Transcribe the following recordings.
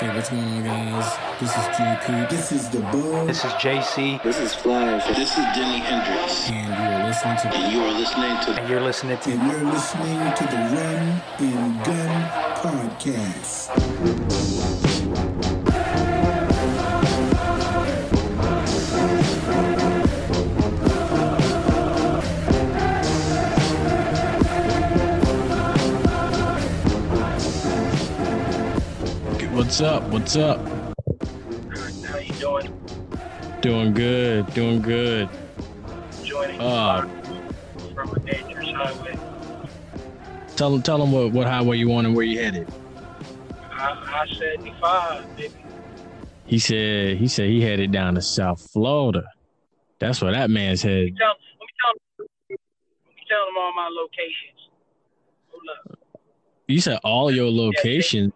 Hey, what's going on, guys? This is JP. This is the Bug. This is JC. This is Flash. This is Denny Hendricks. And you are listening to And you are listening to And you're listening to And you're listening to the Run and Gun Podcast. What's up? What's up? How you doing? Doing good. Doing good. Joining Uh, from a dangerous highway. tell them, tell them what, what highway you on and where you headed. I, I 75, baby. He said he said he headed down to South Florida. That's where that man's headed. Tell, let me tell let me tell them all my locations. You said all your locations.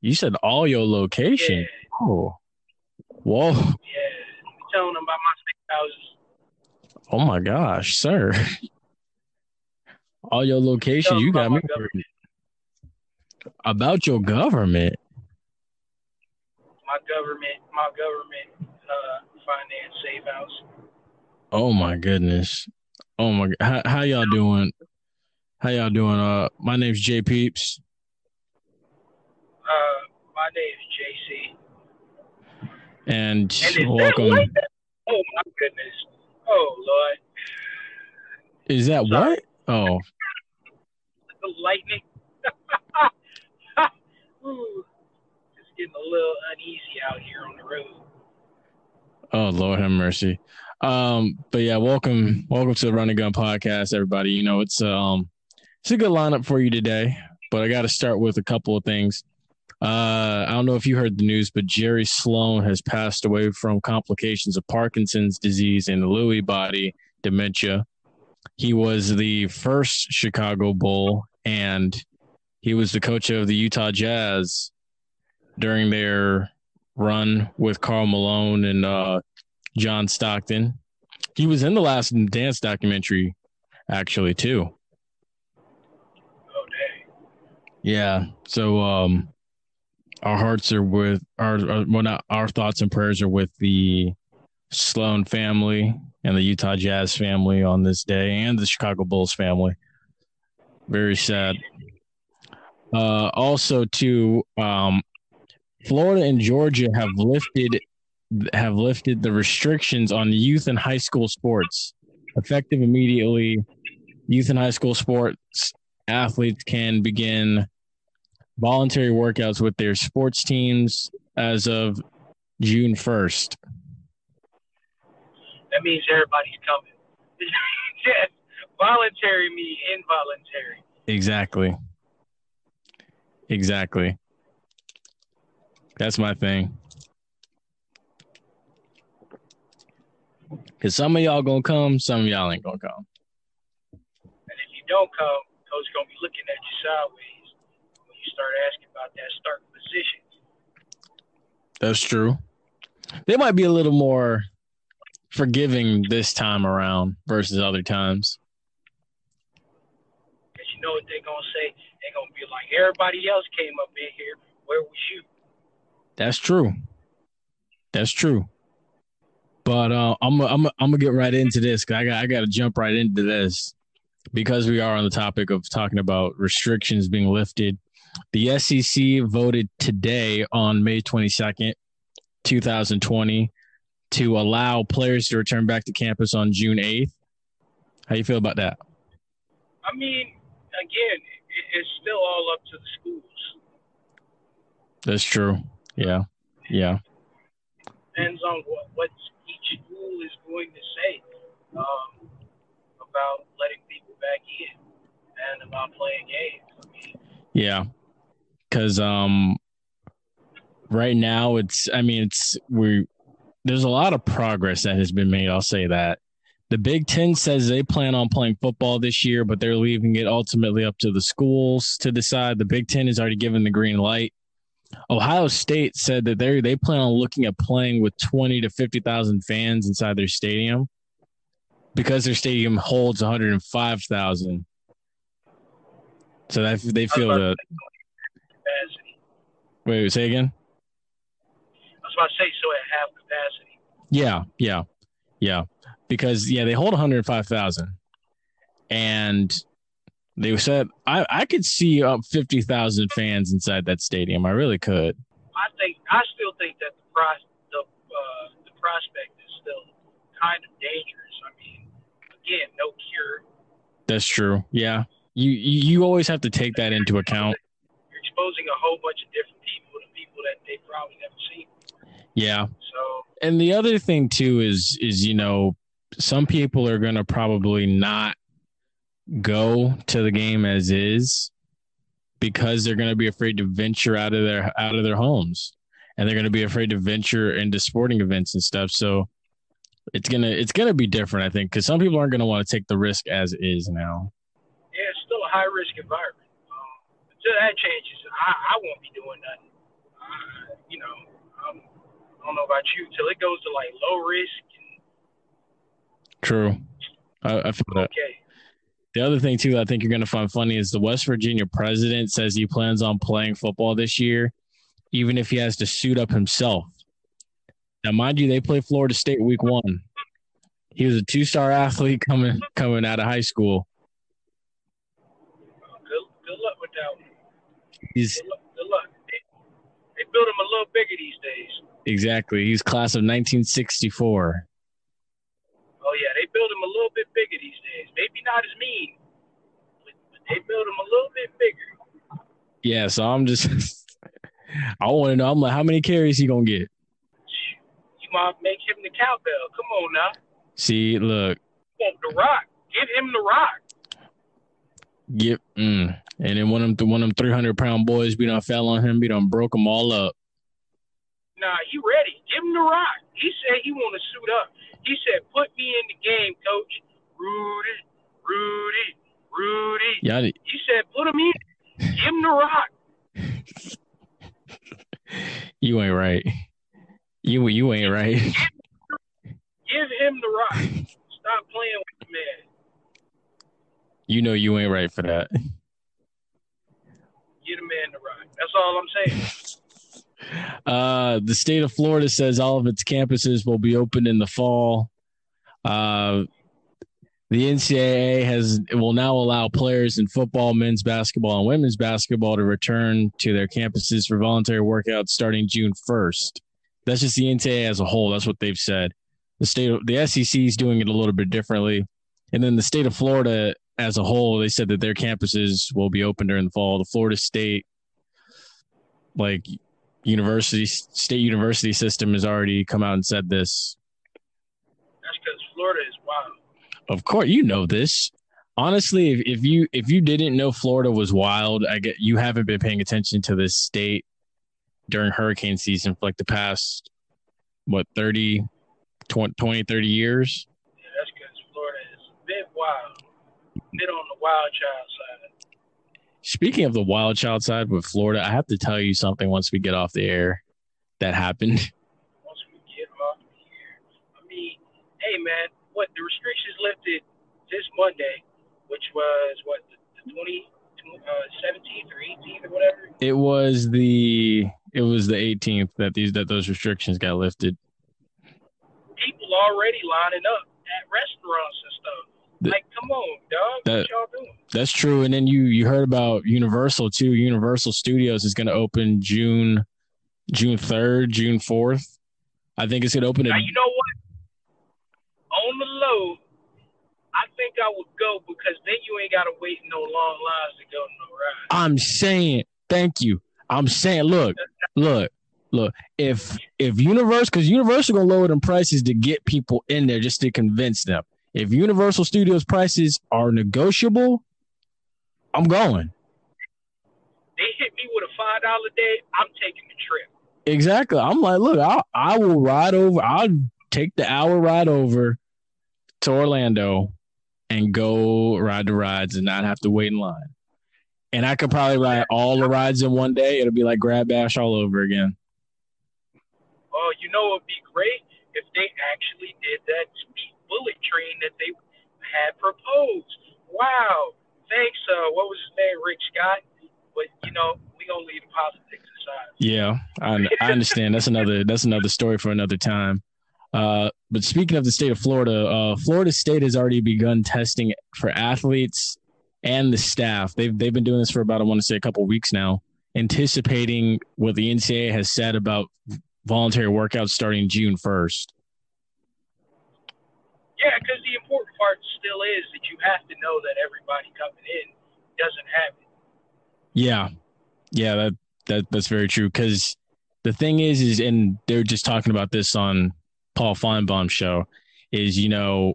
You said all your Yeah, location. Oh, whoa! yeah. Let me tell them about my six houses. Oh my gosh, sir! All your location. You got me about your government. My government, my government uh, finance safe house. Oh my goodness. Oh my. How, how y'all doing? How y'all doing? Uh, my name's Jay Peeps. Uh, my name is JC. and And welcome. like? Oh my goodness. Oh Lord. Is that Sorry. what? Oh, the lightning. Ooh, just getting a little uneasy out here on the road. oh, Lord have mercy. Um, but yeah, welcome, welcome to the Run and Gun podcast, everybody. You know, it's um, it's a good lineup for you today. But I got to start with a couple of things. Uh, I don't know if you heard the news, but Jerry Sloan has passed away from complications of Parkinson's disease and Lewy body dementia. He was the first Chicago Bull, and he was the coach of the Utah Jazz during their run with Karl Malone and uh, John Stockton. He was in the last dance documentary, actually, too. Oh. Yeah. So um our hearts are with our, our well not our thoughts and prayers are with the Sloan family and the Utah Jazz family on this day and the Chicago Bulls family. Very sad. Uh also too um Florida and Georgia have lifted have lifted the restrictions on youth and high school sports. Effective immediately, youth and high school sports athletes can begin voluntary workouts with their sports teams as of June 1st. That means everybody's coming. yes. Voluntary me involuntary. Exactly. Exactly. That's my thing. Cause some of y'all gonna come, some of y'all ain't gonna come. And if you don't come, coach gonna be looking at you sideways start asking about that starting position. That's true. They might be a little more forgiving this time around versus other times. Because you know what they're gonna say? They're gonna be like, everybody else came up in here. Where was you? That's true. That's true. But uh, I'm I'm I'm gonna get right into this. 'cause I got I got to jump right into this because we are on the topic of talking about restrictions being lifted. The SEC voted today on May 22nd, 2020, to allow players to return back to campus on June 8th. How you feel about that? I mean, again, it's still all up to the schools. That's true. Yeah, yeah, depends on what, what each school is going to say um, about letting people back in and about playing games. I mean, yeah. Because um, right now it's I mean it's we there's a lot of progress that has been made. I'll say that. The Big Ten says they plan on playing football this year, but they're leaving it ultimately up to the schools to decide. The Big Ten has already given the green light. Ohio State said that they they plan on looking at playing with twenty to fifty thousand fans inside their stadium because their stadium holds one hundred and five thousand. So that they feel was the about to say capacity. wait, say again. I was about to say so at half capacity. Yeah, yeah, yeah. Because yeah, they hold 105,000, and they said I I could see up 50,000 fans inside that stadium. I really could. I think I still think that the pros the uh, the prospect is still kind of dangerous. I mean, again, no cure. That's true. Yeah, you you always have to take that into account. Exposing a whole bunch of different people to people that they probably never seen. Yeah, So and the other thing too is is you know some people are gonna probably not go to the game as is because they're gonna be afraid to venture out of their out of their homes and they're gonna be afraid to venture into sporting events and stuff. So it's gonna it's gonna be different, I think, because some people aren't gonna want to take the risk as is now. yeah, it's still a high risk environment. Until that changes, I, I won't be doing nothing. Uh, you know, um, I don't know about you. Till it goes to like low risk and True. I, I feel that. okay. The other thing too, I think you're going to find funny is the West Virginia president says he plans on playing football this year, even if he has to suit up himself. Now, mind you, they play Florida State week one. He was a two-star athlete coming coming out of high school. Good, good luck with that one. He's. They, build them a little bigger these days. exactly he's class of 1964. Oh yeah, they build him a little bit bigger these days. Maybe not as mean, but, but they build them a little bit bigger. Yeah, so I'm just I want to know. I'm like, how many carries he gonna get? You might make him the cowbell. Come on now. See, look, You want the rock? Give him the rock. Get mm. and then one of them one of them 300 pound boys be done fell on him, be done broke them all up. Nah, he ready. Give him the rock. He said he want to suit up. He said, "Put me in the game, coach." Rudy, Rudy, Rudy. Y'all, He said, "Put him in. Give him the rock." you ain't right. You you ain't right. Give him the rock. Stop playing with the man. You know you ain't right for that. Give the man the rock. That's all I'm saying. Uh, the state of Florida says all of its campuses will be open in the fall. Uh, the NCAA has will now allow players in football, men's basketball, and women's basketball to return to their campuses for voluntary workouts starting June first. That's just the NCAA as a whole. That's what they've said. The state, of, the SEC is doing it a little bit differently, and then the state of Florida as a whole, they said that their campuses will be open during the fall. The Florida State, like university state university system has already come out and said this. That's because Florida is wild. Of course, you know this. Honestly, if, if you if you didn't know Florida was wild, I get you haven't been paying attention to this state during hurricane season for like the past what 30 20, 20 30 years. Yeah, that's because Florida is a bit wild. Bit on the wild child side. Speaking of the wild child side with Florida, I have to tell you something once we get off the air that happened. Once we get off here, I mean, hey man, what the restrictions lifted this Monday, which was what the, the 20, uh, 17th or 18th or whatever. It was the it was the 18th that these that those restrictions got lifted. People already lining up at restaurants and stuff. Like, come on, dog. that- what y'all doing? That's true. And then you you heard about Universal too. Universal Studios is going to open June June third, June fourth. I think it's going to open. Now At, you know what? On the low, I think I would go because then you ain't gotta wait no long lines to go to no ride. I'm saying thank you. I'm saying look, look, look. If if Universal because Universal going to lower them prices to get people in there just to convince them. If Universal Studios prices are negotiable, I'm going. They hit me with a five dollar day, I'm taking the trip. Exactly. I'm like, look, I I will ride over. I'll take the hour ride over to Orlando and go ride the rides and not have to wait in line. And I could probably ride all the rides in one day. It'll be like Grad Bash all over again. Oh, you know it'd be great if they actually did that speed bullet train that they had proposed. Wow. thanks. Uh, what was his name? Rick Scott. But you know, we gonna leave the politics aside. Yeah, I, I understand. That's another that's another story for another time. Uh, but speaking of the state of Florida, uh, Florida State has already begun testing for athletes and the staff. They've they've been doing this for about I want to say a couple weeks now, anticipating what the NCAA has said about voluntary workouts starting June first. Yeah, because the important part still is that you have to know that everybody coming in doesn't have it. Yeah, yeah, that that that's very true. Because the thing is, is and they're just talking about this on Paul Finebaum show, is you know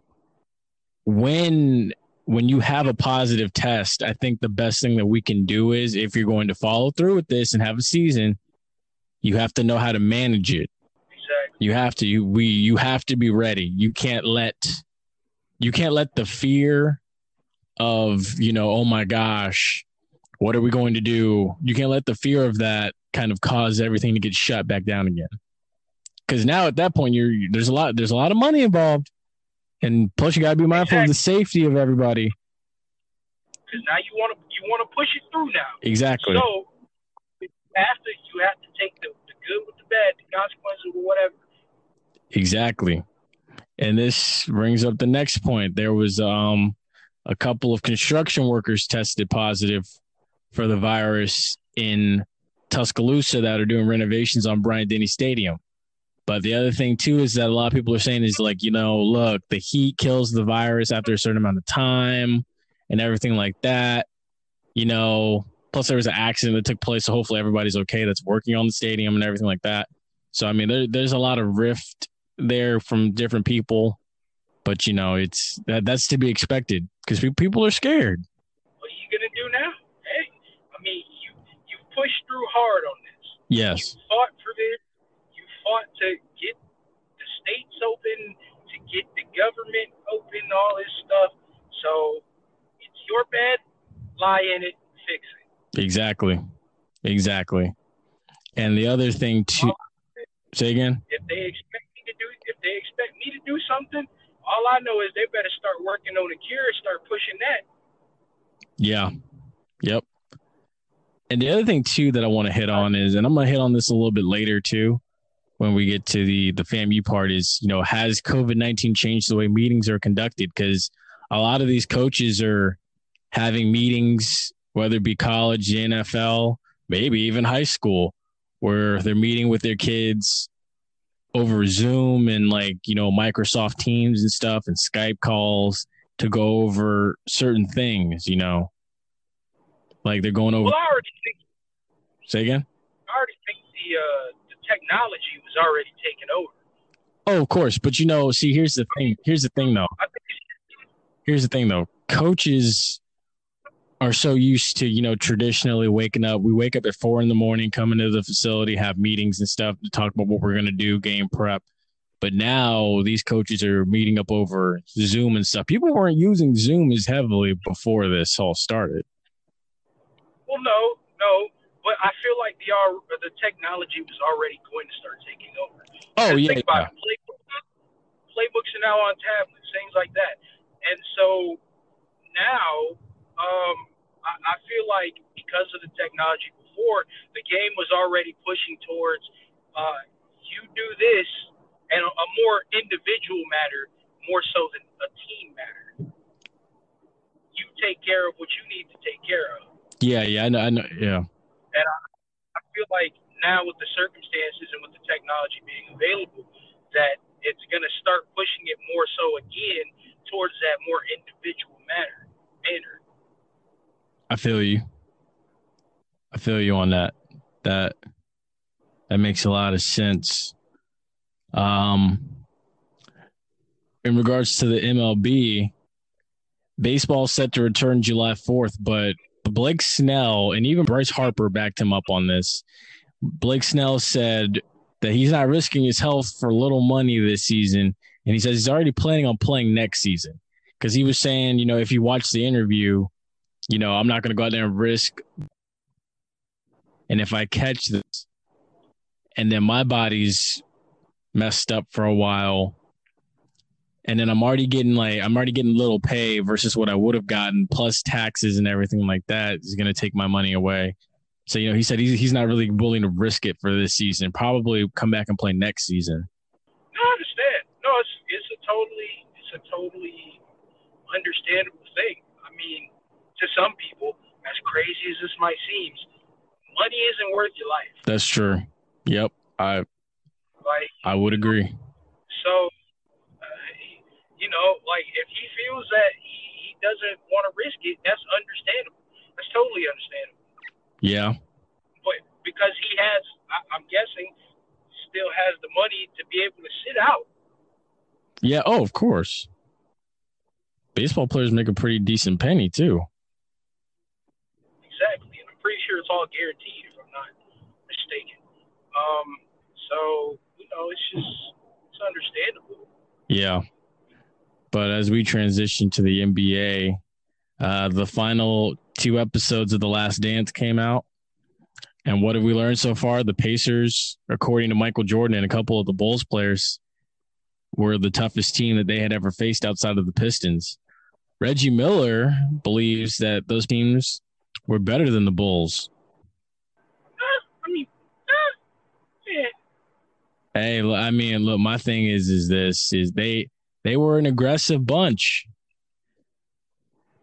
when when you have a positive test, I think the best thing that we can do is if you're going to follow through with this and have a season, you have to know how to manage it. Exactly. You have to you we you have to be ready. You can't let you can't let the fear of, you know, oh my gosh, what are we going to do? You can't let the fear of that kind of cause everything to get shut back down again. Cuz now at that point you're there's a lot there's a lot of money involved. And plus you got to be mindful of the safety of everybody. Because now you want to you want to push it through now. Exactly. So after you have to take the, the good with the bad, the consequences or whatever. Exactly. And this brings up the next point. There was um, a couple of construction workers tested positive for the virus in Tuscaloosa that are doing renovations on Bryant Denny Stadium. But the other thing too is that a lot of people are saying is like, you know, look, the heat kills the virus after a certain amount of time and everything like that. You know, plus there was an accident that took place, so hopefully everybody's okay that's working on the stadium and everything like that. So I mean, there, there's a lot of rift there from different people, but you know, it's that that's to be expected because people are scared. What are you gonna do now? Hey, I mean, you you pushed through hard on this. Yes. You fought for this. You fought to get the states open, to get the government open, all this stuff. So it's your bed. Lie in it. Fix it. Exactly. Exactly. And the other thing too. Say again. If they expect to do, if they expect me to do something, all I know is they better start working on a cure, and start pushing that. Yeah. Yep. And the other thing too that I want to hit on is, and I'm gonna hit on this a little bit later too, when we get to the the FAMU part is, you know, has COVID nineteen changed the way meetings are conducted? Because a lot of these coaches are having meetings, whether it be college, the NFL, maybe even high school, where they're meeting with their kids over Zoom and like, you know, Microsoft Teams and stuff and Skype calls to go over certain things, you know. Like they're going over Well, I already think, say again? I already think the uh, the technology was already taken over. Oh, of course. But you know, see here's the thing. Here's the thing though. Here's the thing though. Coaches are so used to, you know, traditionally waking up. We wake up at four in the morning, come into the facility, have meetings and stuff to talk about what we're gonna do, game prep. But now these coaches are meeting up over Zoom and stuff. People weren't using Zoom as heavily before this all started. Well, no, no, but I feel like the the technology was already going to start taking over. Oh yeah, yeah. playbooks, playbooks are now on tablets, things like that, and so now um, I, I feel like because of the technology before, the game was already pushing towards uh, you do this and a, a more individual matter more so than a team matter. You take care of what you need to take care of. Yeah, yeah, I know, I know yeah. And I feel like now with the circumstances and with the technology being available, that it's going to start pushing it more so again towards that more individual manner. manner. I feel you. I feel you on that. That that makes a lot of sense. Um in regards to the MLB, baseball set to return July 4th, but Blake Snell and even Bryce Harper backed him up on this. Blake Snell said that he's not risking his health for little money this season, and he says he's already planning on playing next season. Because he was saying, you know, if you watch the interview, you know, I'm not going to go out there and risk. And if I catch this, and then my body's messed up for a while, and then I'm already getting like I'm already getting little pay versus what I would have gotten plus taxes and everything like that is going to take my money away. So you know, he said he's he's not really willing to risk it for this season. Probably come back and play next season. No, I understand. No, it's it's a totally it's a totally understandable thing. I mean, to some people, as crazy as this might seem, money isn't worth your life. That's true. Yep, I Like I would agree. so, uh, you know, like if he feels that he, he doesn't want to risk it, that's understandable. That's totally understandable. Yeah, But because he has, I, I'm guessing, still has the money to be able to sit out. yeah. Oh, of course. Baseball players make a pretty decent penny too. Exactly, and I'm pretty sure it's all guaranteed if I'm not mistaken. Um, so you know, it's just it's understandable. Yeah. But as we transition to the NBA, uh, the final two episodes of The Last Dance came out. And what have we learned so far? The Pacers, according to Michael Jordan and a couple of the Bulls players, were the toughest team that they had ever faced outside of the Pistons. Reggie Miller believes that those teams were better than the Bulls. I mean, yeah, Hey, I mean, look, my thing is, is this is they they were an aggressive bunch,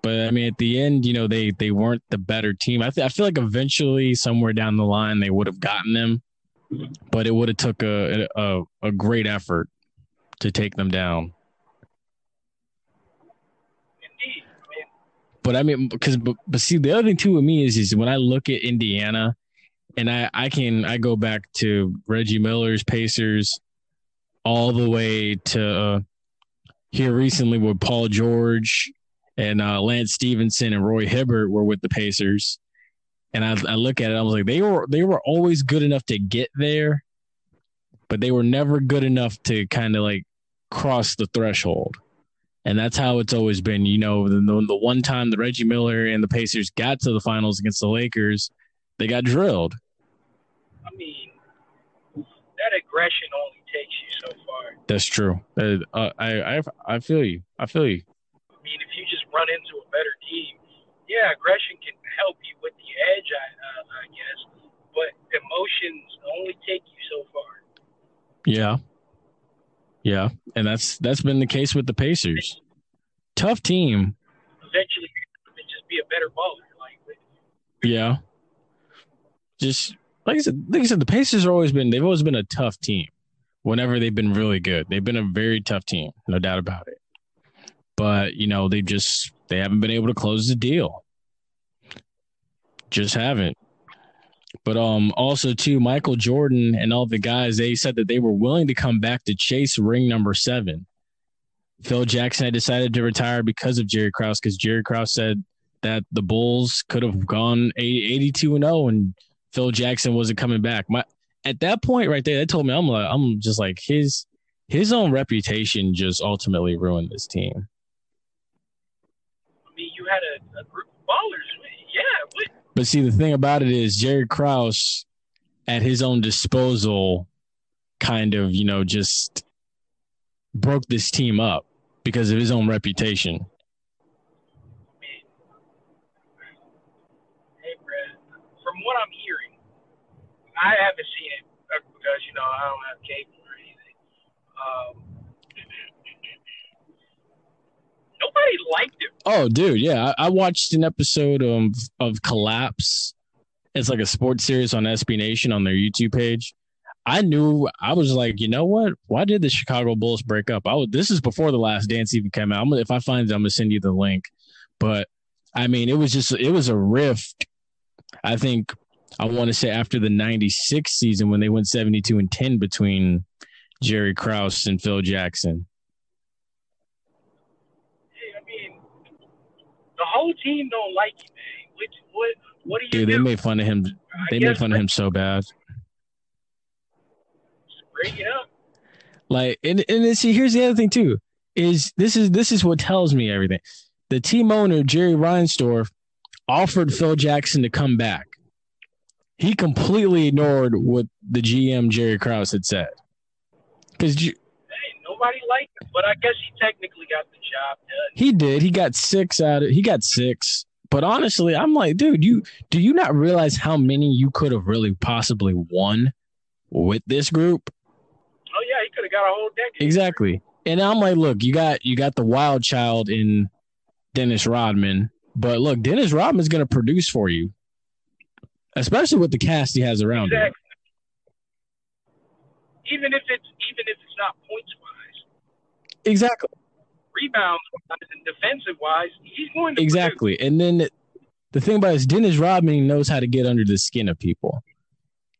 but I mean, at the end, you know, they they weren't the better team. I th- I feel like eventually, somewhere down the line, they would have gotten them, but it would have took a, a a great effort to take them down. indeed. I mean, But I mean, because but, but see, the other thing too with me is is when I look at Indiana, and I I can I go back to Reggie Miller's Pacers, all the way to uh, here recently with Paul George and uh, Lance Stephenson and Roy Hibbert were with the Pacers, and I I look at it, I was like they were they were always good enough to get there, but they were never good enough to kind of like cross the threshold. And that's how it's always been. You know, the, the, one time the Reggie Miller and the Pacers got to the finals against the Lakers, they got drilled. I mean, that aggression only takes you so far. That's true. Uh, uh, I, I I feel you. I feel you. I mean, if you just run into a better team, yeah, aggression can help you with the edge, I, uh, I guess. But emotions only take you so far. Yeah. Yeah, and that's that's been the case with the Pacers. Tough team. Eventually, just be a better baller. Like, Yeah. Just like I said, like I said, the Pacers have always been they've always been a tough team. Whenever they've been really good, they've been a very tough team, no doubt about it. But you know, they just they haven't been able to close the deal. Just haven't. But um, also too, Michael Jordan and all the guys they said that they were willing to come back to chase ring number seven. Phil Jackson had decided to retire because of Jerry Krause because Jerry Krause said that the Bulls could have gone 80, 82 and 0 and Phil Jackson wasn't coming back. My at that point right there, that told me I'm like I'm just like his his own reputation just ultimately ruined this team. I mean, you had a, a group of ballers. But see, the thing about it is Jerry Krause at his own disposal kind of, you know, just broke this team up because of his own reputation. Hey, Brad, from what I'm hearing, I haven't seen it because, you know, I don't have cable or anything. Um, nobody liked him. Oh, dude, yeah. I, I watched an episode of of Collapse. It's like a sports series on SB Nation on their YouTube page. I knew I was like, you know what? Why did the Chicago Bulls break up? I was, this is before the Last Dance even came out. I'm, if I find it, I'm gonna send you the link. But I mean, it was just it was a rift. I think I want to say after the '96 season when they went 72 and 10 between Jerry Krause and Phil Jackson. Hey, I mean, the whole team don't like you, man. What, what, what do you Dude, they made fun of him. They made fun of him so bad. Bring it up. Like, and and see, here's the other thing too. Is this is this is what tells me everything. The team owner Jerry Reinsdorf offered Phil Jackson to come back. He completely ignored what the GM Jerry Krause had said. Because Nobody liked him, but I guess he technically got the job done. He did. He got six out of he got six. But honestly, I'm like, dude, you do you not realize how many you could have really possibly won with this group? Oh yeah, he could have got a whole decade. Exactly. And I'm like, look, you got you got the wild child in Dennis Rodman, but look, Dennis Rodman's going to produce for you, especially with the cast he has around him. Exactly. Even if it's even if it's not points wise, Exactly. rebounds wise, and defensive wise, he's going to Exactly. And then the thing about it is Dennis Rodman knows how to get under the skin of people.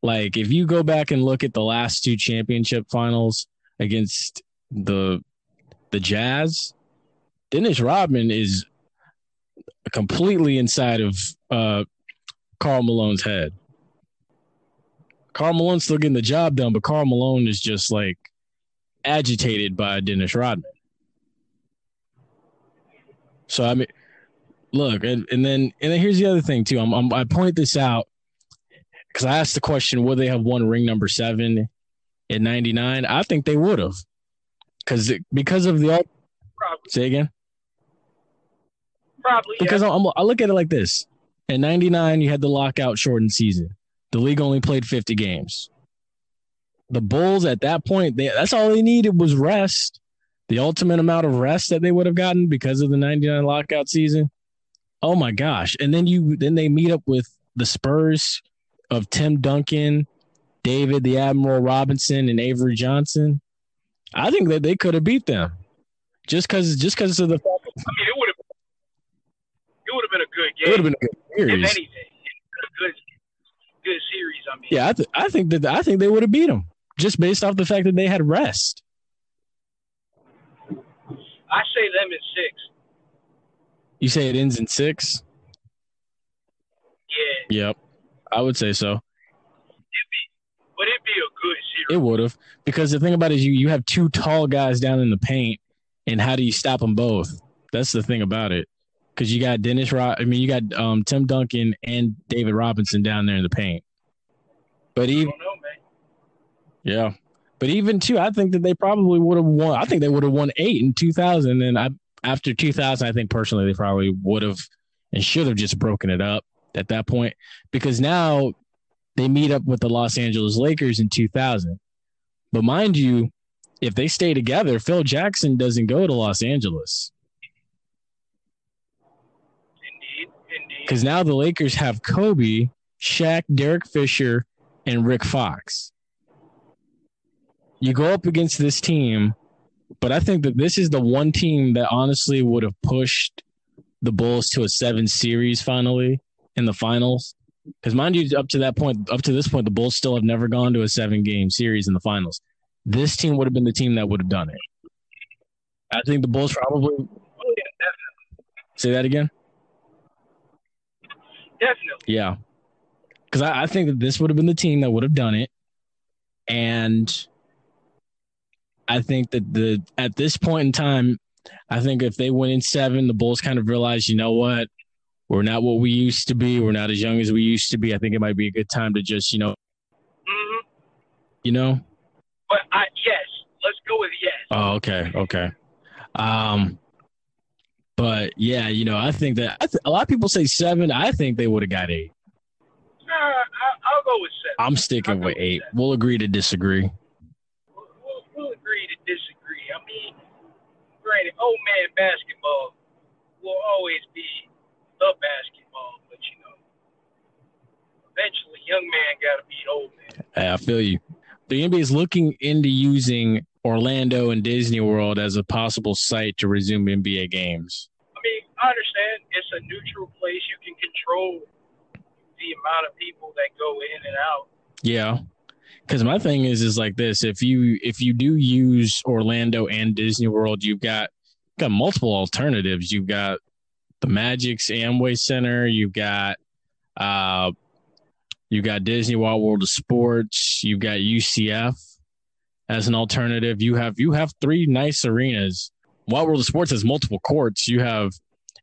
Like if you go back and look at the last two championship finals against the the Jazz, Dennis Rodman is completely inside of uh Karl Malone's head. Karl Malone's still getting the job done, but Karl Malone is just like agitated by Dennis Rodman. So I mean, look, and, and then and then here's the other thing too. I'm, I'm I point this out because I asked the question: Would they have won ring number seven in '99? I think they would have, because because of the probably, say again. probably yeah. Because I'm, I look at it like this: in '99, you had the lockout shortened season. The league only played 50 games. The Bulls at that point, they, that's all they needed was rest. The ultimate amount of rest that they would have gotten because of the 99 lockout season. Oh my gosh. And then you then they meet up with the Spurs of Tim Duncan, David the Admiral Robinson, and Avery Johnson. I think that they could have beat them. Just cause just because of the fact I mean, it would have it would have been a good game. it would have been a good if series. anything, a good good series. I mean, Yeah, I, th- I think that I think they would have beat them just based off the fact that they had rest. I say them in six. You say it ends in six? Yeah, Yep, I would say so. but it'd be a good series? It would have because the thing about it is you you have two tall guys down in the paint, and how do you stop them both? That's the thing about it. Because you got Dennis Rod, I mean you got um, Tim Duncan and David Robinson down there in the paint. But even don't know, man. Yeah, but even too, I think that they probably would have won. I think they would have won eight in two thousand, and I after two thousand, I think personally they probably would have and should have just broken it up at that point because now they meet up with the Los Angeles Lakers in two thousand. But mind you, if they stay together, Phil Jackson doesn't go to Los Angeles Indeed, indeed. because now the Lakers have Kobe, Shaq, Derek Fisher, and Rick Fox. You go up against this team, but I think that this is the one team that honestly would have pushed the Bulls to a seven series finally in the finals. Because mind you, up to that point, up to this point, the Bulls still have never gone to a seven game series in the finals. This team would have been the team that would have done it. I think the Bulls probably Oh, yeah, say that again. definitely. Yeah. Because I, I think that this would have been the team that would have done it. And I think that the at this point in time, I think if they went in seven, the Bulls kind of realized, you know what? We're not what we used to be. We're not as young as we used to be. I think it might be a good time to just, you know, hmm you know. But I yes, let's go with yes. Oh, okay, okay. Um, but yeah, you know, I think that I th- a lot of people say seven. I think they would have got eight. Uh, I, I'll go with seven. I'm sticking with eight. We'll agree to disagree. We'll, we'll, we'll agree to disagree. I mean, granted, old man basketball will always be the basketball, but you know, eventually, young man got to beat old man. Hey, I feel you. The NBA is looking into using Orlando and Disney World as a possible site to resume NBA games. I mean, I understand it's a neutral place. You can control the amount of people that go in and out. Yeah. Cause my thing is is like this. If you if you do use Orlando and Disney World, you've got got multiple alternatives. You've got the Magic's Amway Center, you've got uh you've got Disney Wide World of Sports, you've got UCF as an alternative. You have you have three nice arenas. Wide World of Sports has multiple courts. You have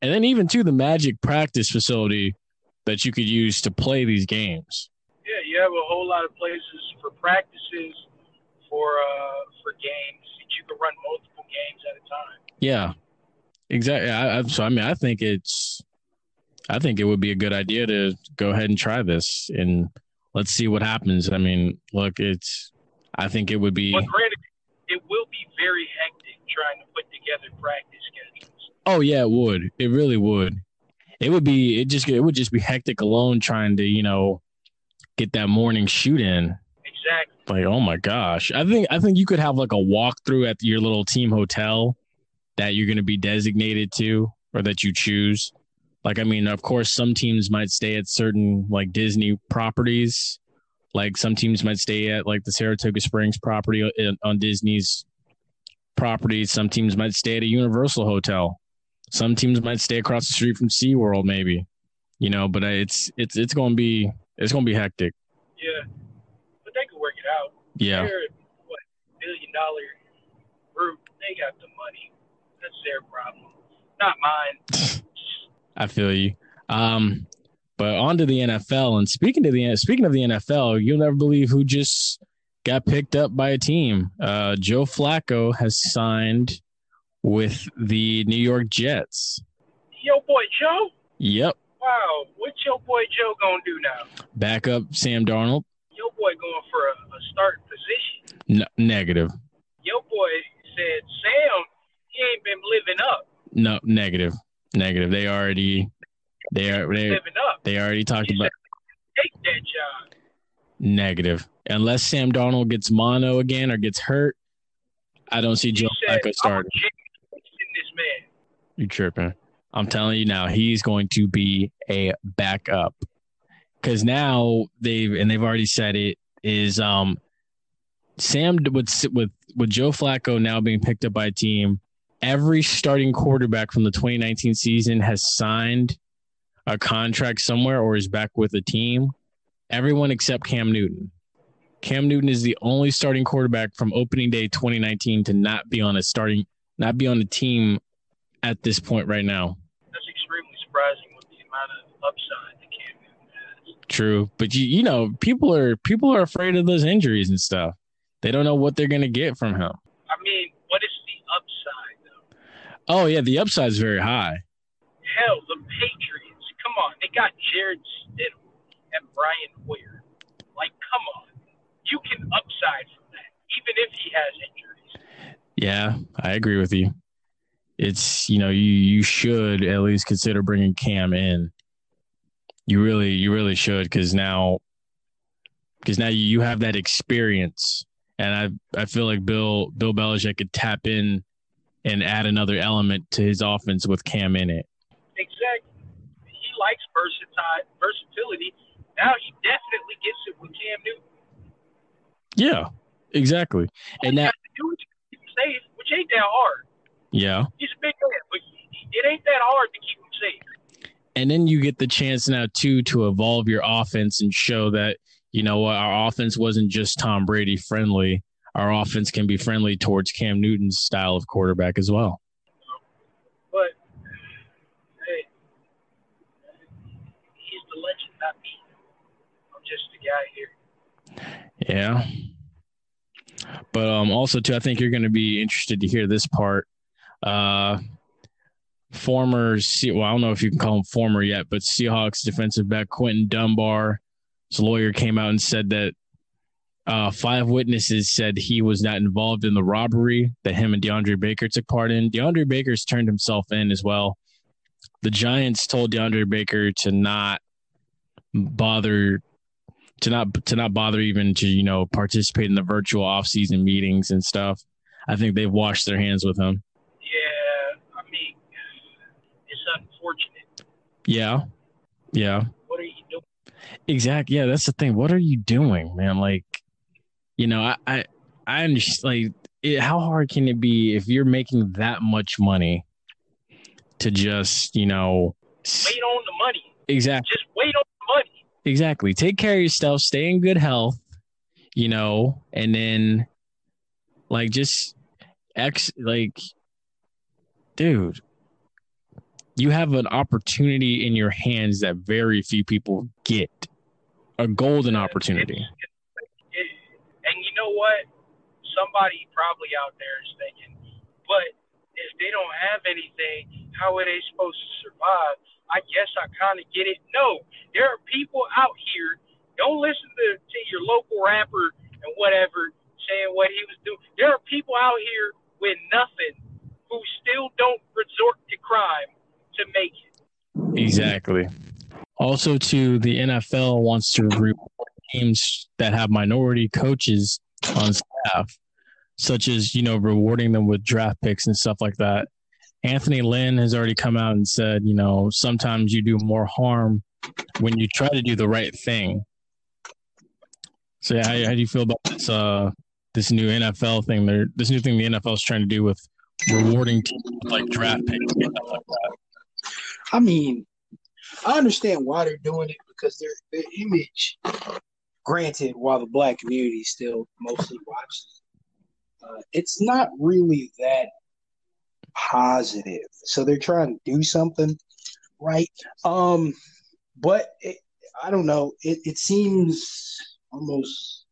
and then even to the Magic practice facility that you could use to play these games. Yeah, you have a whole lot of places for practices, for uh, for games. you can run multiple games at a time. Yeah, exactly. I, I, so I mean, I think it's, I think it would be a good idea to go ahead and try this and let's see what happens. I mean, look, it's, I think it would be. But granted, it will be very hectic trying to put together practice schedules. Oh yeah, it would. It really would. It would be. It just. It would just be hectic alone trying to you know get that morning shoot in. Like, oh my gosh. I think I think you could have like a walkthrough at your little team hotel that you're going to be designated to or that you choose. Like, I mean, of course, some teams might stay at certain like Disney properties. Like some teams might stay at like the Saratoga Springs property on Disney's property. Some teams might stay at a Universal hotel. Some teams might stay across the street from SeaWorld, maybe. You know, but uh, it's it's it's going to be it's going to be hectic. Yeah. But they can work it out. Yeah. They're what billion dollar group. They got the money. That's their problem, not mine. I feel you. Um, but on to the NFL. And speaking to the speaking of the NFL, you'll never believe who just got picked up by a team. Uh, Joe Flacco has signed with the New York Jets. Yo, boy Joe. Yep, Wow, what your boy Joe gonna do now? backup Sam Darnold. Boy going for a, a starting position. N- negative. Your boy said Sam, he ain't been living up, No, negative. Negative. They already they are they living up. they already talked He about said, take that job. negative. Unless Sam Darnold gets mono again or gets hurt, I don't see He Joe said, Flacco starting. You tripping. I'm telling you now, he's going to be a backup. Cause now they've and they've already said it is um Sam with with with Joe Flacco now being picked up by a team, every starting quarterback from the 2019 season has signed a contract somewhere or is back with a team. Everyone except Cam Newton. Cam Newton is the only starting quarterback from opening day 2019 to not be on a starting not be on the team at this point right now. That's extremely surprising with the amount of upside that Cam Newton has. True, but you you know people are people are afraid of those injuries and stuff. They don't know what they're gonna get from him. I mean, what is the upside though? Oh yeah, the upside is very high. Hell, the Patriots. Come on, they got Jarrett Stidham and Brian Hoyer. Like, come on, you can upside from that, even if he has injuries. Yeah, I agree with you. It's you know you you should at least consider bringing Cam in. You really you really should because now because now you have that experience, and I I feel like Bill Bill Belichick could tap in and add another element to his offense with Cam in it. Exactly. He likes versatile versatility. Now he definitely gets it with Cam Newton. Yeah, exactly. All And that have to keep him safe, which ain't that hard. yeah. He's a big man, but it ain't that hard to keep him safe. And then you get the chance now too to evolve your offense and show that you know what our offense wasn't just Tom Brady friendly. Our offense can be friendly towards Cam Newton's style of quarterback as well. But hey, he's the legend, not me. I'm just the guy here. Yeah. But um also too I think you're going to be interested to hear this part. Uh former well I don't know if you can call him former yet, but Seahawks defensive back Quinton Dunbar his lawyer came out and said that uh, five witnesses said he was not involved in the robbery that him and DeAndre Baker took part in. DeAndre Baker's turned himself in as well. The Giants told DeAndre Baker to not bother to not to not bother even to you know participate in the virtual off-season meetings and stuff. I think they've washed their hands with him. Yeah, I mean, it's unfortunate. Yeah, yeah, What are you doing? exactly. Yeah, that's the thing. What are you doing, man? Like, you know, I I, I understand. Like, it, how hard can it be if you're making that much money to just you know Wait on the money. exactly Just wait on the money. exactly take care of yourself, stay in good health, you know, and then like just ex like dude you have an opportunity in your hands that very few people get a golden opportunity It, and you know what? somebody probably out there is thinking, but if they don't have anything, how are they supposed to survive? I guess I kind of get it. No, there are people out here. Don't listen to, to your local rapper and whatever saying what he was doing. There are people out here with nothing who still don't resort to crime to make it. Exactly. Also, to the NFL wants to reward teams that have minority coaches on staff, such as you know rewarding them with draft picks and stuff like that. Anthony Lynn has already come out and said, you know, sometimes you do more harm when you try to do the right thing. So, yeah, how, how do you feel about this? Uh, this new NFL thing? They're this new thing the NFL is trying to do with rewarding teams like draft picks and stuff like that. I mean, I understand why they're doing it because their their image. Granted, while the black community still mostly watches, uh, it's not really that positive. So they're trying to do something, right? Um, but it, I don't know. It it seems almost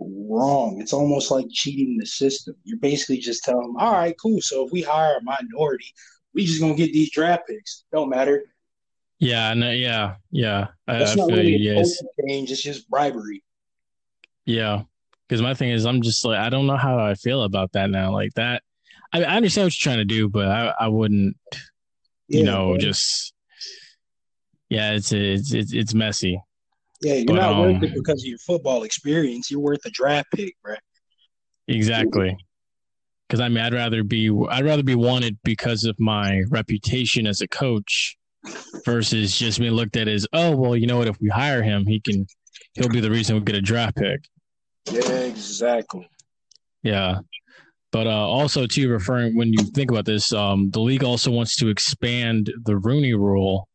wrong. It's almost like cheating the system. You're basically just telling them, all right, cool. So if we hire a minority, we just gonna get these draft picks. Don't matter. Yeah, no, yeah, yeah. That's I not feel really you. a Yes. change. It's just bribery. Yeah, because my thing is, I'm just like, I don't know how I feel about that now. Like that, I, I understand what you're trying to do, but I, I wouldn't, you know, man. just yeah, it's it's it's, it's messy. yeah, you're but, not um, worth it because of your football experience. You're worth a draft pick, bro. Exactly. Because I mean, I'd rather be I'd rather be wanted because of my reputation as a coach versus just being looked at as oh well, you know what? If we hire him, he can he'll be the reason we get a draft pick. Yeah, exactly. Yeah. But uh, also, too, referring when you think about this, um, the league also wants to expand the Rooney Rule,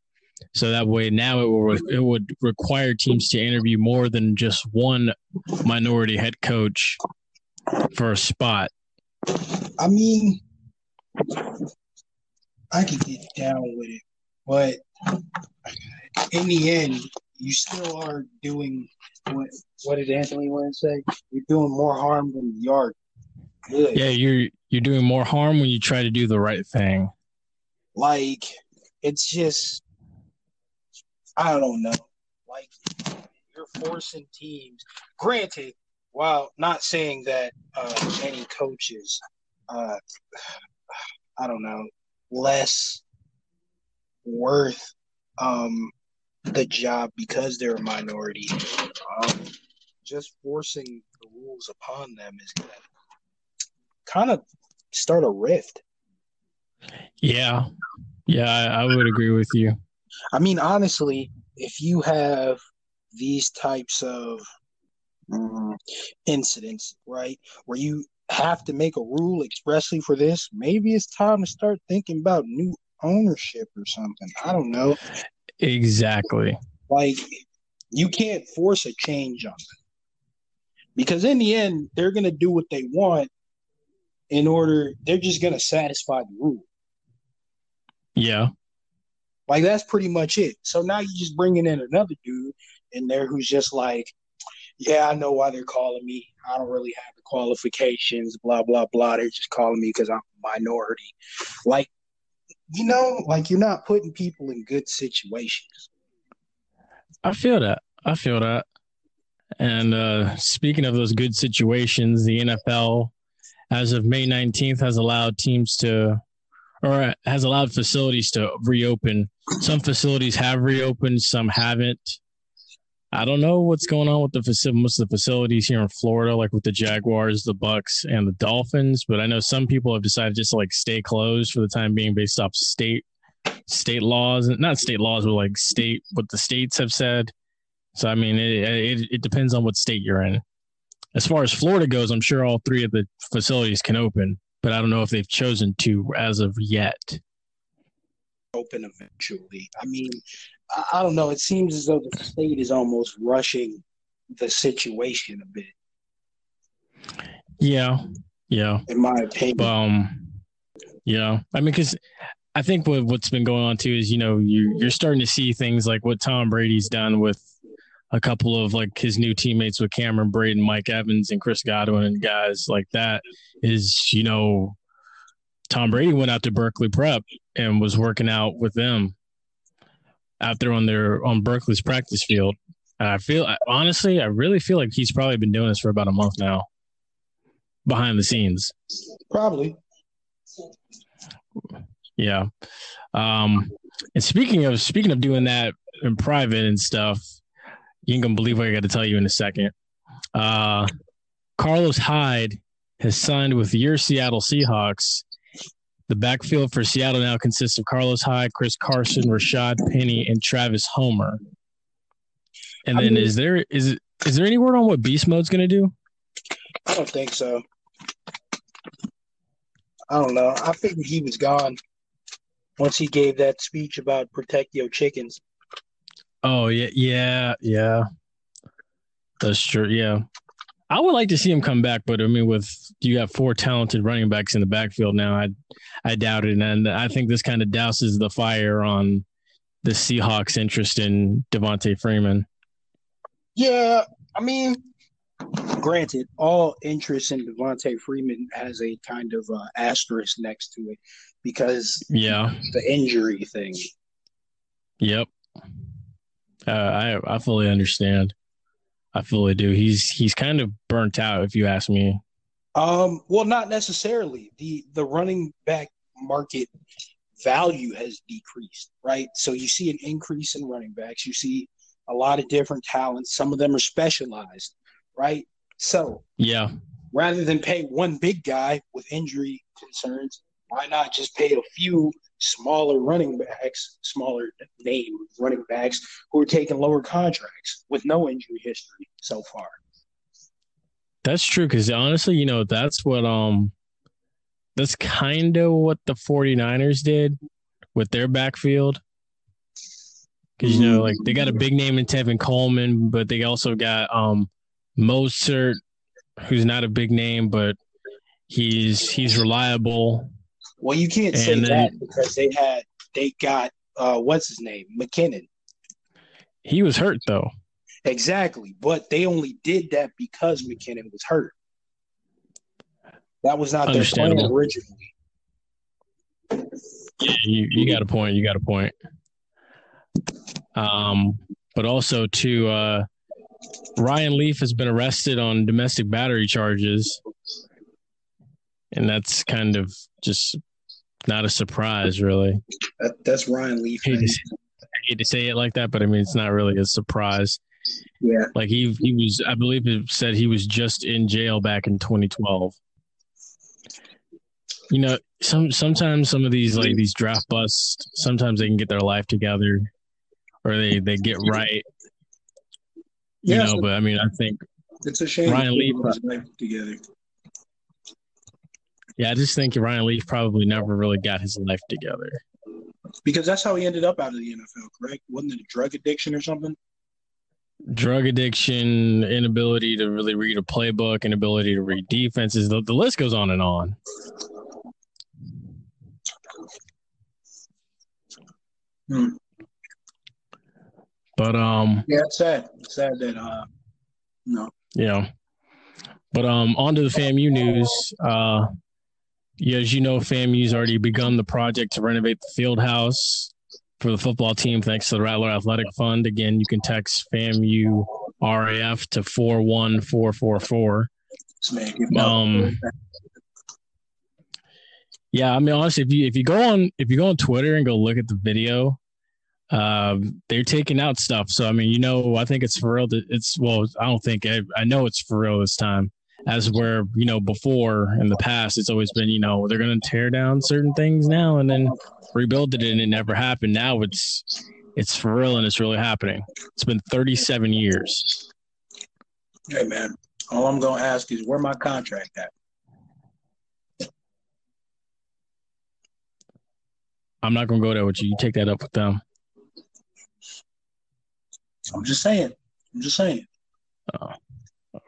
so that way now it will it would require teams to interview more than just one minority head coach for a spot. I mean, I could get down with it, but in the end, you still are doing what? What did Anthony Lynn say? You're doing more harm than you are good. Yeah, you're you're doing more harm when you try to do the right thing. Like it's just, I don't know. Like you're forcing teams. Granted, while not saying that uh, any coaches, uh, I don't know, less worth um, the job because they're a minority. Um, just forcing the rules upon them is gonna kind of start a rift. Yeah, yeah, I, I would agree with you. I mean, honestly, if you have these types of mm, incidents, right, where you have to make a rule expressly for this, maybe it's time to start thinking about new ownership or something. I don't know. Exactly. Like, you can't force a change on them because in the end, they're going to do what they want in order, they're just going to satisfy the rule. Yeah, Like that's pretty much it. So now you're just bringing in another dude in there who's just like, yeah, I know why they're calling me. I don't really have the qualifications, blah blah blah. They're just calling me because I'm a minority. Like, you know, like you're not putting people in good situations. I feel that. I feel that. And uh, speaking of those good situations, the NFL, as of May 19th, has allowed teams to, or has allowed facilities to reopen. Some facilities have reopened, some haven't. I don't know what's going on with the faci- most of the facilities here in Florida, like with the Jaguars, the Bucs, and the Dolphins. But I know some people have decided just to like stay closed for the time being, based off state state laws, not state laws, but like state what the states have said. So I mean, it, it it depends on what state you're in. As far as Florida goes, I'm sure all three of the facilities can open, but I don't know if they've chosen to as of yet. Open eventually. I mean, I, don't know. It seems as though the state is almost rushing the situation a bit, Yeah, yeah. in my opinion. Um, yeah, I mean, because I think what what's been going on too is you know you you're starting to see things like what Tom Brady's done with a couple of like his new teammates with Cameron Brate, Mike Evans, and Chris Godwin, and guys like that is you know Tom Brady went out to Berkeley Prep and was working out with them out there on their on Berkeley's practice field. I feel honestly, I really feel like he's probably been doing this for about a month now, behind the scenes. Probably. Yeah. Um, and speaking of speaking of doing that in private and stuff, you ain't gonna believe what I got to tell you in a second. Uh, Carlos Hyde has signed with your Seattle Seahawks. The backfield for Seattle now consists of Carlos Hyde, Chris Carson, Rashad Penny, and Travis Homer. And then, is there is is there any word on what Beast Mode's gonna do? I don't think so. I don't know. I figured he was gone once he gave that speech about protect your chickens. Oh yeah, yeah, yeah. That's true. Yeah, I would like to see him come back, but I mean, with you got four talented running backs in the backfield now, I I doubt it, and I think this kind of douses the fire on the Seahawks' interest in Devonta Freeman. Yeah, I mean, granted, all interest in Devonta Freeman has a kind of uh, asterisk next to it because Yeah. the injury thing. Yep. Uh, I I fully understand. I fully do. He's he's kind of burnt out, if you ask me. Um, well, not necessarily. the The running back market value has decreased, right? So you see an increase in running backs. You see a lot of different talents. Some of them are specialized, right? So Yeah. rather than pay one big guy with injury concerns, why not just pay a few smaller running backs, smaller name running backs who are taking lower contracts with no injury history so far? That's true because honestly, you know, that's what um that's kind of what the 49ers did with their backfield. Cuz you know, like they got a big name in Tevin Coleman, but they also got um Mostert who's not a big name, but he's he's reliable. Well, you can't say then- that because they had they got uh what's his name McKinnon He was hurt though. exactly, but they only did that because McKinnon was hurt. That was not their plan originally. Yeah, you, you got a point. You got a point. Um, but also to uh, Ryan Leaf has been arrested on domestic battery charges, and that's kind of just not a surprise, really. That, that's Ryan Leaf. I hate, to, I hate to say it like that, but I mean it's not really a surprise. Yeah, Like he he was, I believe it said he was just in jail back in 2012. You know, some sometimes some of these like these draft busts, sometimes they can get their life together, or they they get right. You Yeah, know, but I mean, I think it's a shame. Ryan Leaf- life together. Yeah, I just think Ryan Leaf probably never really got his life together. because that's how he ended up out of the NFL. Correct? Wasn't it a drug addiction or something? Drug addiction, inability to really read a playbook, inability to read defenses. The, the list goes on and on. Hmm. But um, Yeah, it's sad. It's sad that uh, no. Yeah. But um on to the FAMU news. Uh yeah, as you know, FAMU's already begun the project to renovate the field house for the football team thanks to the Rattler Athletic Fund. Again, you can text FAMU RAF to four one four four four. This man giving out- Um yeah, I mean honestly, if you if you go on if you go on Twitter and go look at the video, um, they're taking out stuff. So I mean, you know, I think it's for real. It's well, I don't think I, I know it's for real this time. As where you know before in the past, it's always been you know they're going to tear down certain things now and then rebuild it, and it never happened. Now it's it's for real and it's really happening. It's been 37 years. Hey man, all I'm gonna ask is where my contract at? I'm not going to go there with you. You take that up with them. I'm just saying. I'm just saying. oh,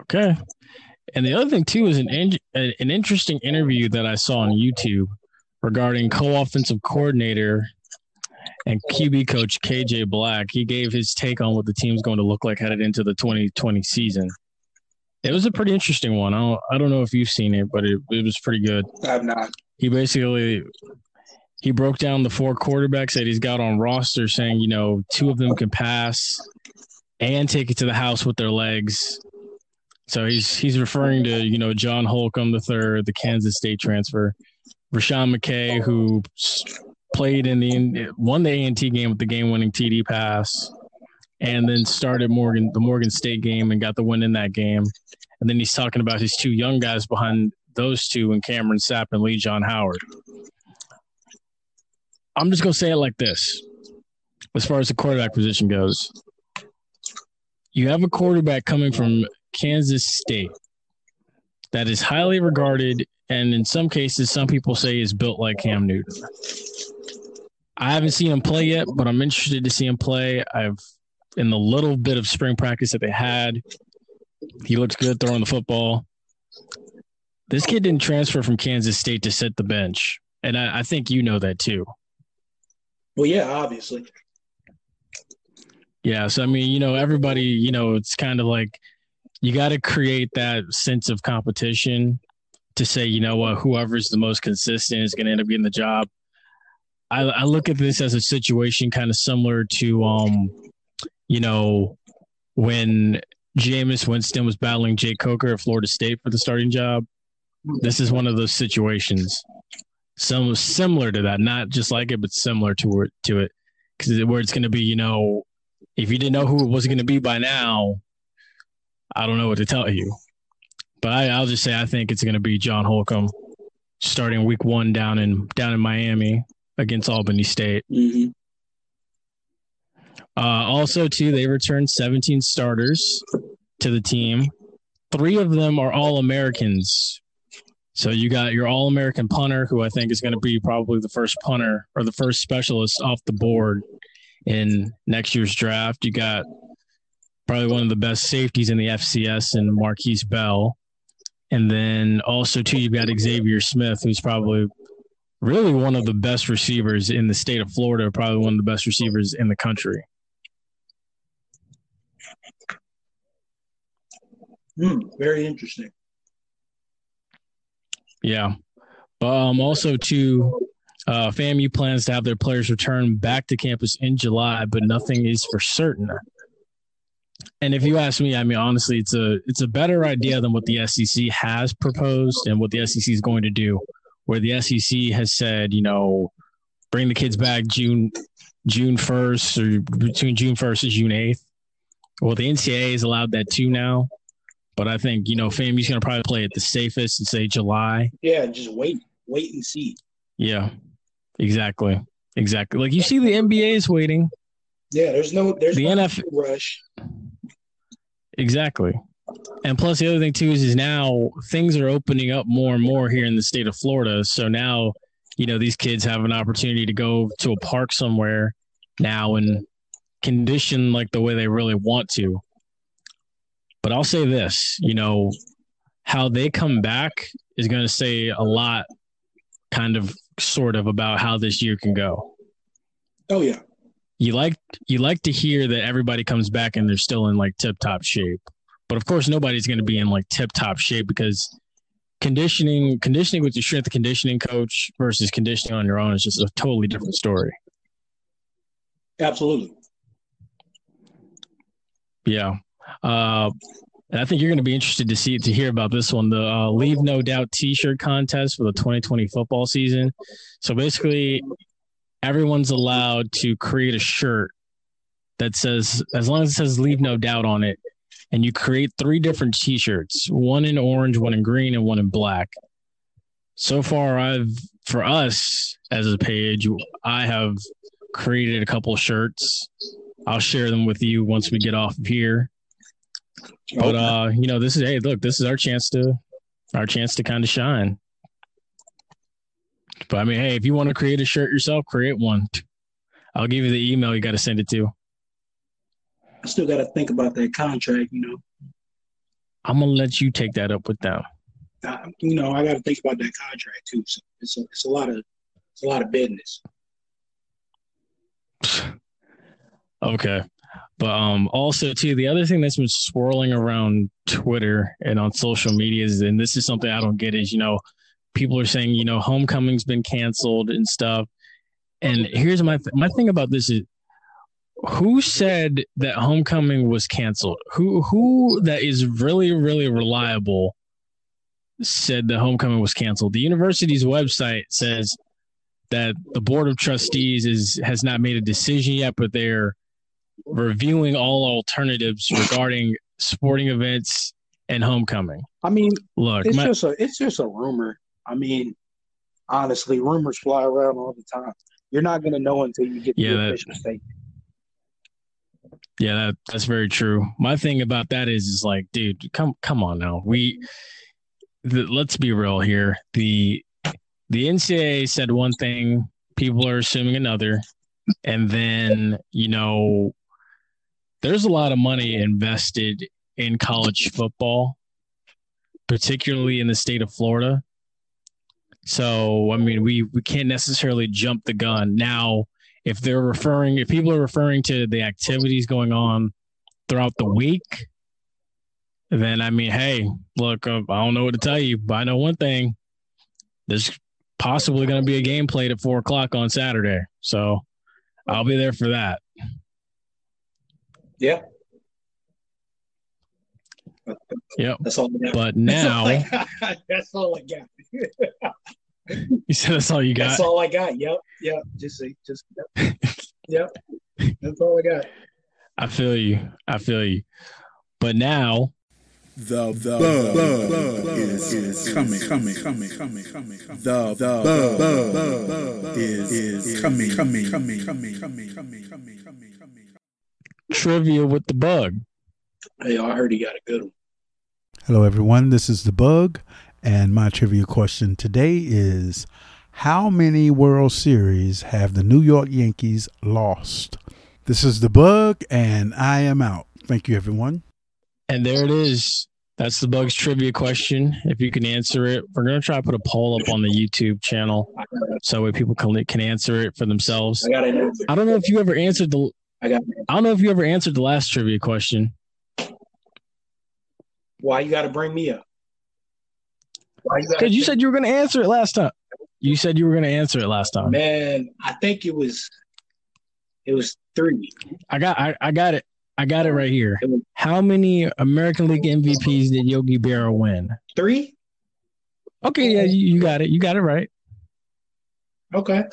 Okay. And the other thing too is an an interesting interview that I saw on YouTube regarding co-offensive coordinator and QB coach KJ Black, he gave his take on what the team's going to look like headed into the 2020 season. It was a pretty interesting one. I don't, I don't know if you've seen it, but it, it was pretty good. I've not. He basically he broke down the four quarterbacks that he's got on roster, saying you know two of them can pass and take it to the house with their legs. So he's he's referring to you know John Holcomb the third, the Kansas State transfer, Rasean McKay who played in the won the A and T game with the game winning TD pass, and then started Morgan the Morgan State game and got the win in that game. And then he's talking about his two young guys behind those two and Cameron Sapp and Lee John Howard. I'm just gonna say it like this: as far as the quarterback position goes, you have a quarterback coming from Kansas State that is highly regarded, and in some cases, some people say is built like Cam Newton. I haven't seen him play yet, but I'm interested to see him play. I've in the little bit of spring practice that they had, he looks good throwing the football. This kid didn't transfer from Kansas State to sit the bench, and I, I think you know that too. Well, yeah, obviously. Yeah, so I mean, you know, everybody, you know, it's kind of like you got to create that sense of competition to say, you know what, whoever's the most consistent is going to end up getting the job. I, I look at this as a situation kind of similar to, um, you know, when Jameis Winston was battling Jacob Coker at Florida State for the starting job. This is one of those situations, some similar to that, not just like it, but similar to it, to it, because where it's going to be, you know, if you didn't know who it was going to be by now, I don't know what to tell you. But I, I'll just say I think it's going to be John Holcomb starting week one down in down in Miami against Albany State. Mm-hmm. Uh, also, too, they returned 17 starters to the team. Three of them are All Americans. So you got your All American punter, who I think is going to be probably the first punter or the first specialist off the board in next year's draft. You got probably one of the best safeties in the FCS and Markquese Bell. And then also, too, you've got Xavier Smith, who's probably really one of the best receivers in the state of Florida, probably one of the best receivers in the country. Hmm, very interesting. Yeah. Um, also, too, uh, FAMU plans to have their players return back to campus in July, but nothing is for certain. And if you ask me, I mean, honestly, it's a it's a better idea than what the SEC has proposed and what the SEC is going to do. Where the SEC has said, you know, bring the kids back June June first or between June first and June eighth. Well, the NCAA has allowed that too now, but I think you know FAMU's going to probably play it the safest and say July. Yeah, just wait, wait and see. Yeah, exactly, exactly. Like you see, the NBA is waiting. Yeah, there's no there's The no NF rush. Exactly. And plus, the other thing too is, is now things are opening up more and more here in the state of Florida. So now, you know, these kids have an opportunity to go to a park somewhere now and condition like the way they really want to. But I'll say this, you know, how they come back is going to say a lot, kind of, sort of, about how this year can go Oh yeah, you like you like to hear that everybody comes back and they're still in like tip top shape. But of course nobody's going to be in like tip top shape because conditioning conditioning with your strength conditioning coach versus conditioning on your own is just a totally different story. absolutely. Yeah. Uh and I think you're going to be interested to see to hear about this one, the uh, Leave No Doubt T-shirt contest for the 2020 football season. So basically, everyone's allowed to create a shirt that says, as long as it says "Leave No Doubt" on it, and you create three different T-shirts: one in orange, one in green, and one in black. So far, I've for us as a page, I have created a couple shirts. I'll share them with you once we get off of here. But uh, you know, this is hey, look, this is our chance to our chance to kind of shine. But I mean, hey, if you want to create a shirt yourself, create one. I'll give you the email you got to send it to. I still got to think about that contract. You know, I'm gonna let you take that up with them. I, you know, I got to think about that contract too. So it's a, it's a lot of it's a lot of business. Okay. But um also too the other thing that's been swirling around Twitter and on social media is and this is something I don't get is you know people are saying you know homecoming's been canceled and stuff and here's my th- my thing about this is who said that homecoming was canceled who who that is really really reliable said the homecoming was canceled the university's website says that the board of trustees is has not made a decision yet but they're reviewing all alternatives regarding sporting events and homecoming. I mean, Look, it's my- just a it's just a rumor. I mean, honestly, rumors fly around all the time. You're not gonna know until you get Yeah, the that- official statement. yeah, that, that's very true. My thing about that is, is like, dude, come come on now. We the, let's be real here. The the NCAA said one thing, people are assuming another, and then you know, there's a lot of money invested in college football, particularly in the state of Florida. So, I mean, we we can't necessarily jump the gun now. If they're referring, if people are referring to the activities going on throughout the week, then I mean, hey, look, uh, I don't know what to tell you, but I know one thing: there's possibly going to be a game played at four o'clock on Saturday, so I'll be there for that. Yeah, Yep. that's all. I got. But That's all now, I got. that's all I got. you said that's all you got. That's all I got. Yep, yep. Just, say- just, yep. yep. That's all I got. I feel you. I feel you. But now, The the bug, is, is coming, coming, coming, coming, coming. The the bug is is coming, coming, coming, coming, coming, coming, coming, coming, coming. trivia with the bug. Hey, I heard he got a good one. Hello, everyone. This is The Bug, and my trivia question today is How many World Series have the New York Yankees lost? This is The Bug, and I am out. Thank you, everyone. And there it is. That's the bugs trivia question. If you can answer it, we're gonna try to put a poll up on the YouTube channel so that people can can answer it for themselves. I got it. I don't know if you ever answered the. I got. I don't know if you ever answered the last trivia question. Why you got to bring me up? Why you Because you said you were gonna answer it last time. You said you were gonna answer it last time. man, I think it was. It was three. I got I, I got it. I got it right here. How many American League MVPs did Yogi Berra win? Three. Okay, yeah, you, you got it. You got it right. Okay.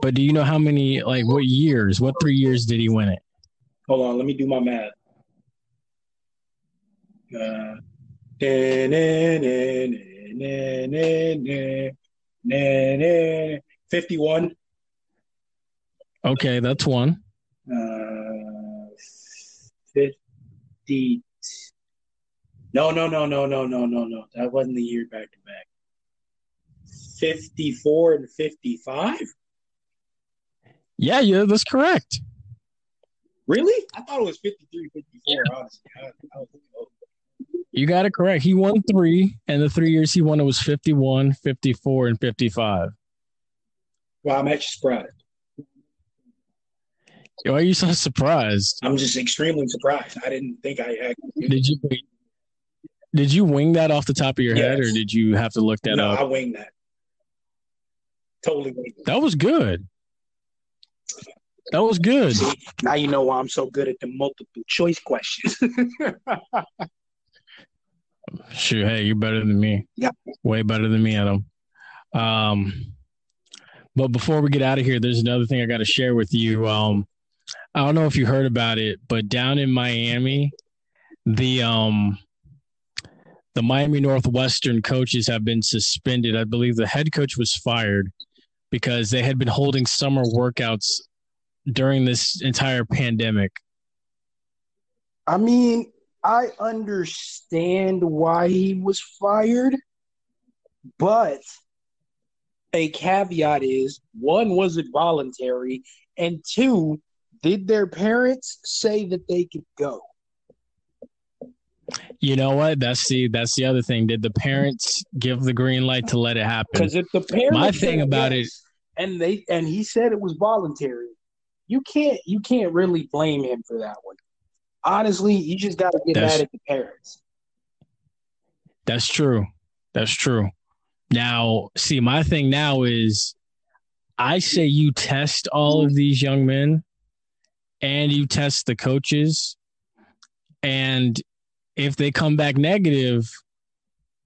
But do you know how many like what years? What three years did he win it? Hold on. Let me do my math. Uh, Fifty-one. Okay, that's one. Uh, fifty. No, no, no, no, no, no, no, no. That wasn't the year back to back. Fifty-four and fifty-five. Yeah, yeah, that's correct. Really? I thought it was 53, 54, yeah. honestly. I, I was you got it correct. He won three, and the three years he won it was 51, 54, and 55. Well, I'm actually surprised. Why are you so surprised? I'm just extremely surprised. I didn't think I had. Did you did you wing that off the top of your head, or did you have to look that no, up? I winged that. Totally winged. That was good. That was good. See, now you know why I'm so good at the multiple choice questions. Sure. Hey, you're better than me. Yeah. Way better than me, Adam. Um, but before we get out of here, there's another thing I got to share with you. Um, I don't know if you heard about it, but down in Miami, the um, the Miami Northwestern coaches have been suspended. I believe the head coach was fired because they had been holding summer workouts during this entire pandemic. I mean, I understand why he was fired, but a caveat is one, was it voluntary? And two, did their parents say that they could go? You know what? That's the that's the other thing. Did the parents give the green light to let it happen? Because if the parents My thing about yes, and they and he said it was voluntary. You can't you can't really blame him for that one. Honestly, you just got to get That's- mad at the parents. That's true. That's true. Now, see, my thing now is I say you test all of these young men and you test the coaches. And if they come back negative,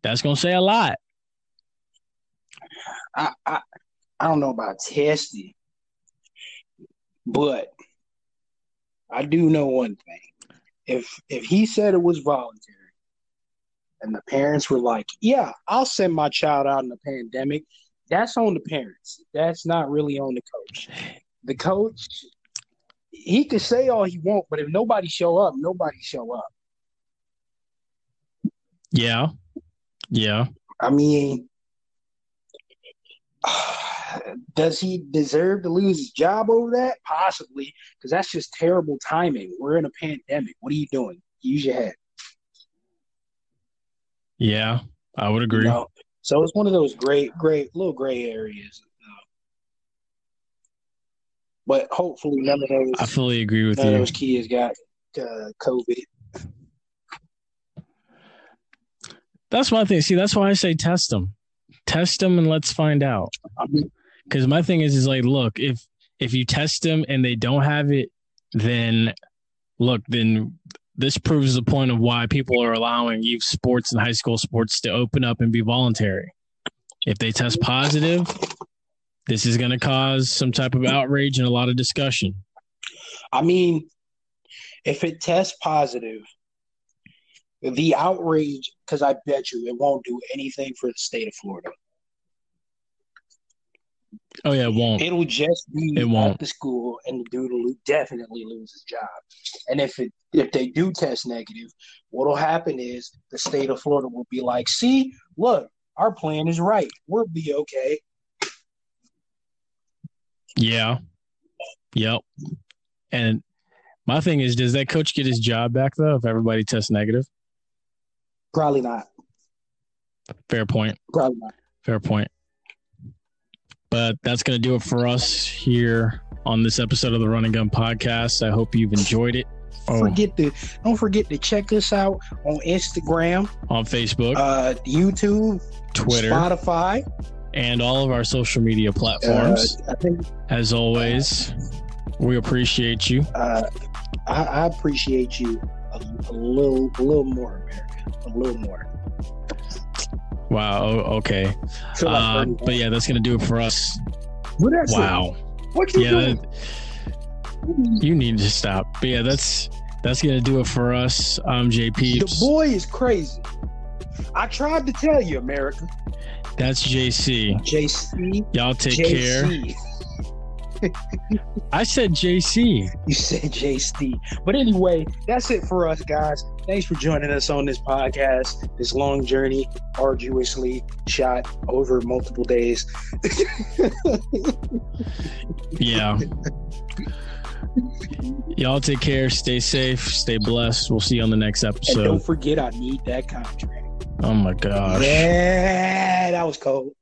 that's going to say a lot. I, I I don't know about testing, but I do know one thing. If if he said it was voluntary and the parents were like, Yeah, I'll send my child out in the pandemic, that's on the parents. That's not really on the coach. The coach he could say all he want, but if nobody show up, nobody show up. Yeah. Yeah. I mean, does he deserve to lose his job over that? Possibly, because that's just terrible timing. We're in a pandemic. What are you doing? Use your head. Yeah. I would agree. You know? So it's one of those great, great little gray areas. But hopefully, none of those I fully agree with none of you. those kids got uh, COVID. That's my thing. See, that's why I say test them. Test them and let's find out. I mean, because my thing is is like look if if you test them and they don't have it then look then this proves the point of why people are allowing youth sports and high school sports to open up and be voluntary if they test positive this is going to cause some type of outrage and a lot of discussion I mean, if it tests positive, the outrage, because I bet you it won't do anything for the state of Florida. Oh yeah it won't It'll just be It won't. at the school, and the dude will definitely lose his job. And if it if they do test negative, what'll happen is the state of Florida will be like, "See, look, our plan is right. We'll be okay." yeah yep and my thing is does that coach get his job back though if everybody tests negative Probably not. fair point Probably not. Fair point. But that's going to do it for us here on this episode of the Run and Gun Podcast. I hope you've enjoyed it. Oh, Forget to don't forget to check us out on Instagram, on Facebook, uh, YouTube, Twitter, Spotify. and all of our social media platforms. Uh, think As always, we appreciate you. uh, I, I appreciate you a, a little, a little more, America, a little more. Wow. Okay. Like Uh, but yeah, that's going to do it for us. What? Wow. What you Yeah. that- you need to stop. But yeah, that's that's going to do it for us. I'm Jay The boy is crazy. I tried to tell you, America. That's JC. JC. Y'all take care. I said JC. You said JC. But anyway, that's it for us, guys. Thanks for joining us on this podcast, this long journey, arduously shot over multiple days. Yeah. Y'all take care. Stay safe. Stay blessed. We'll see you on the next and don't forget, I need that contract. Oh my gosh. Yeah, that was cold.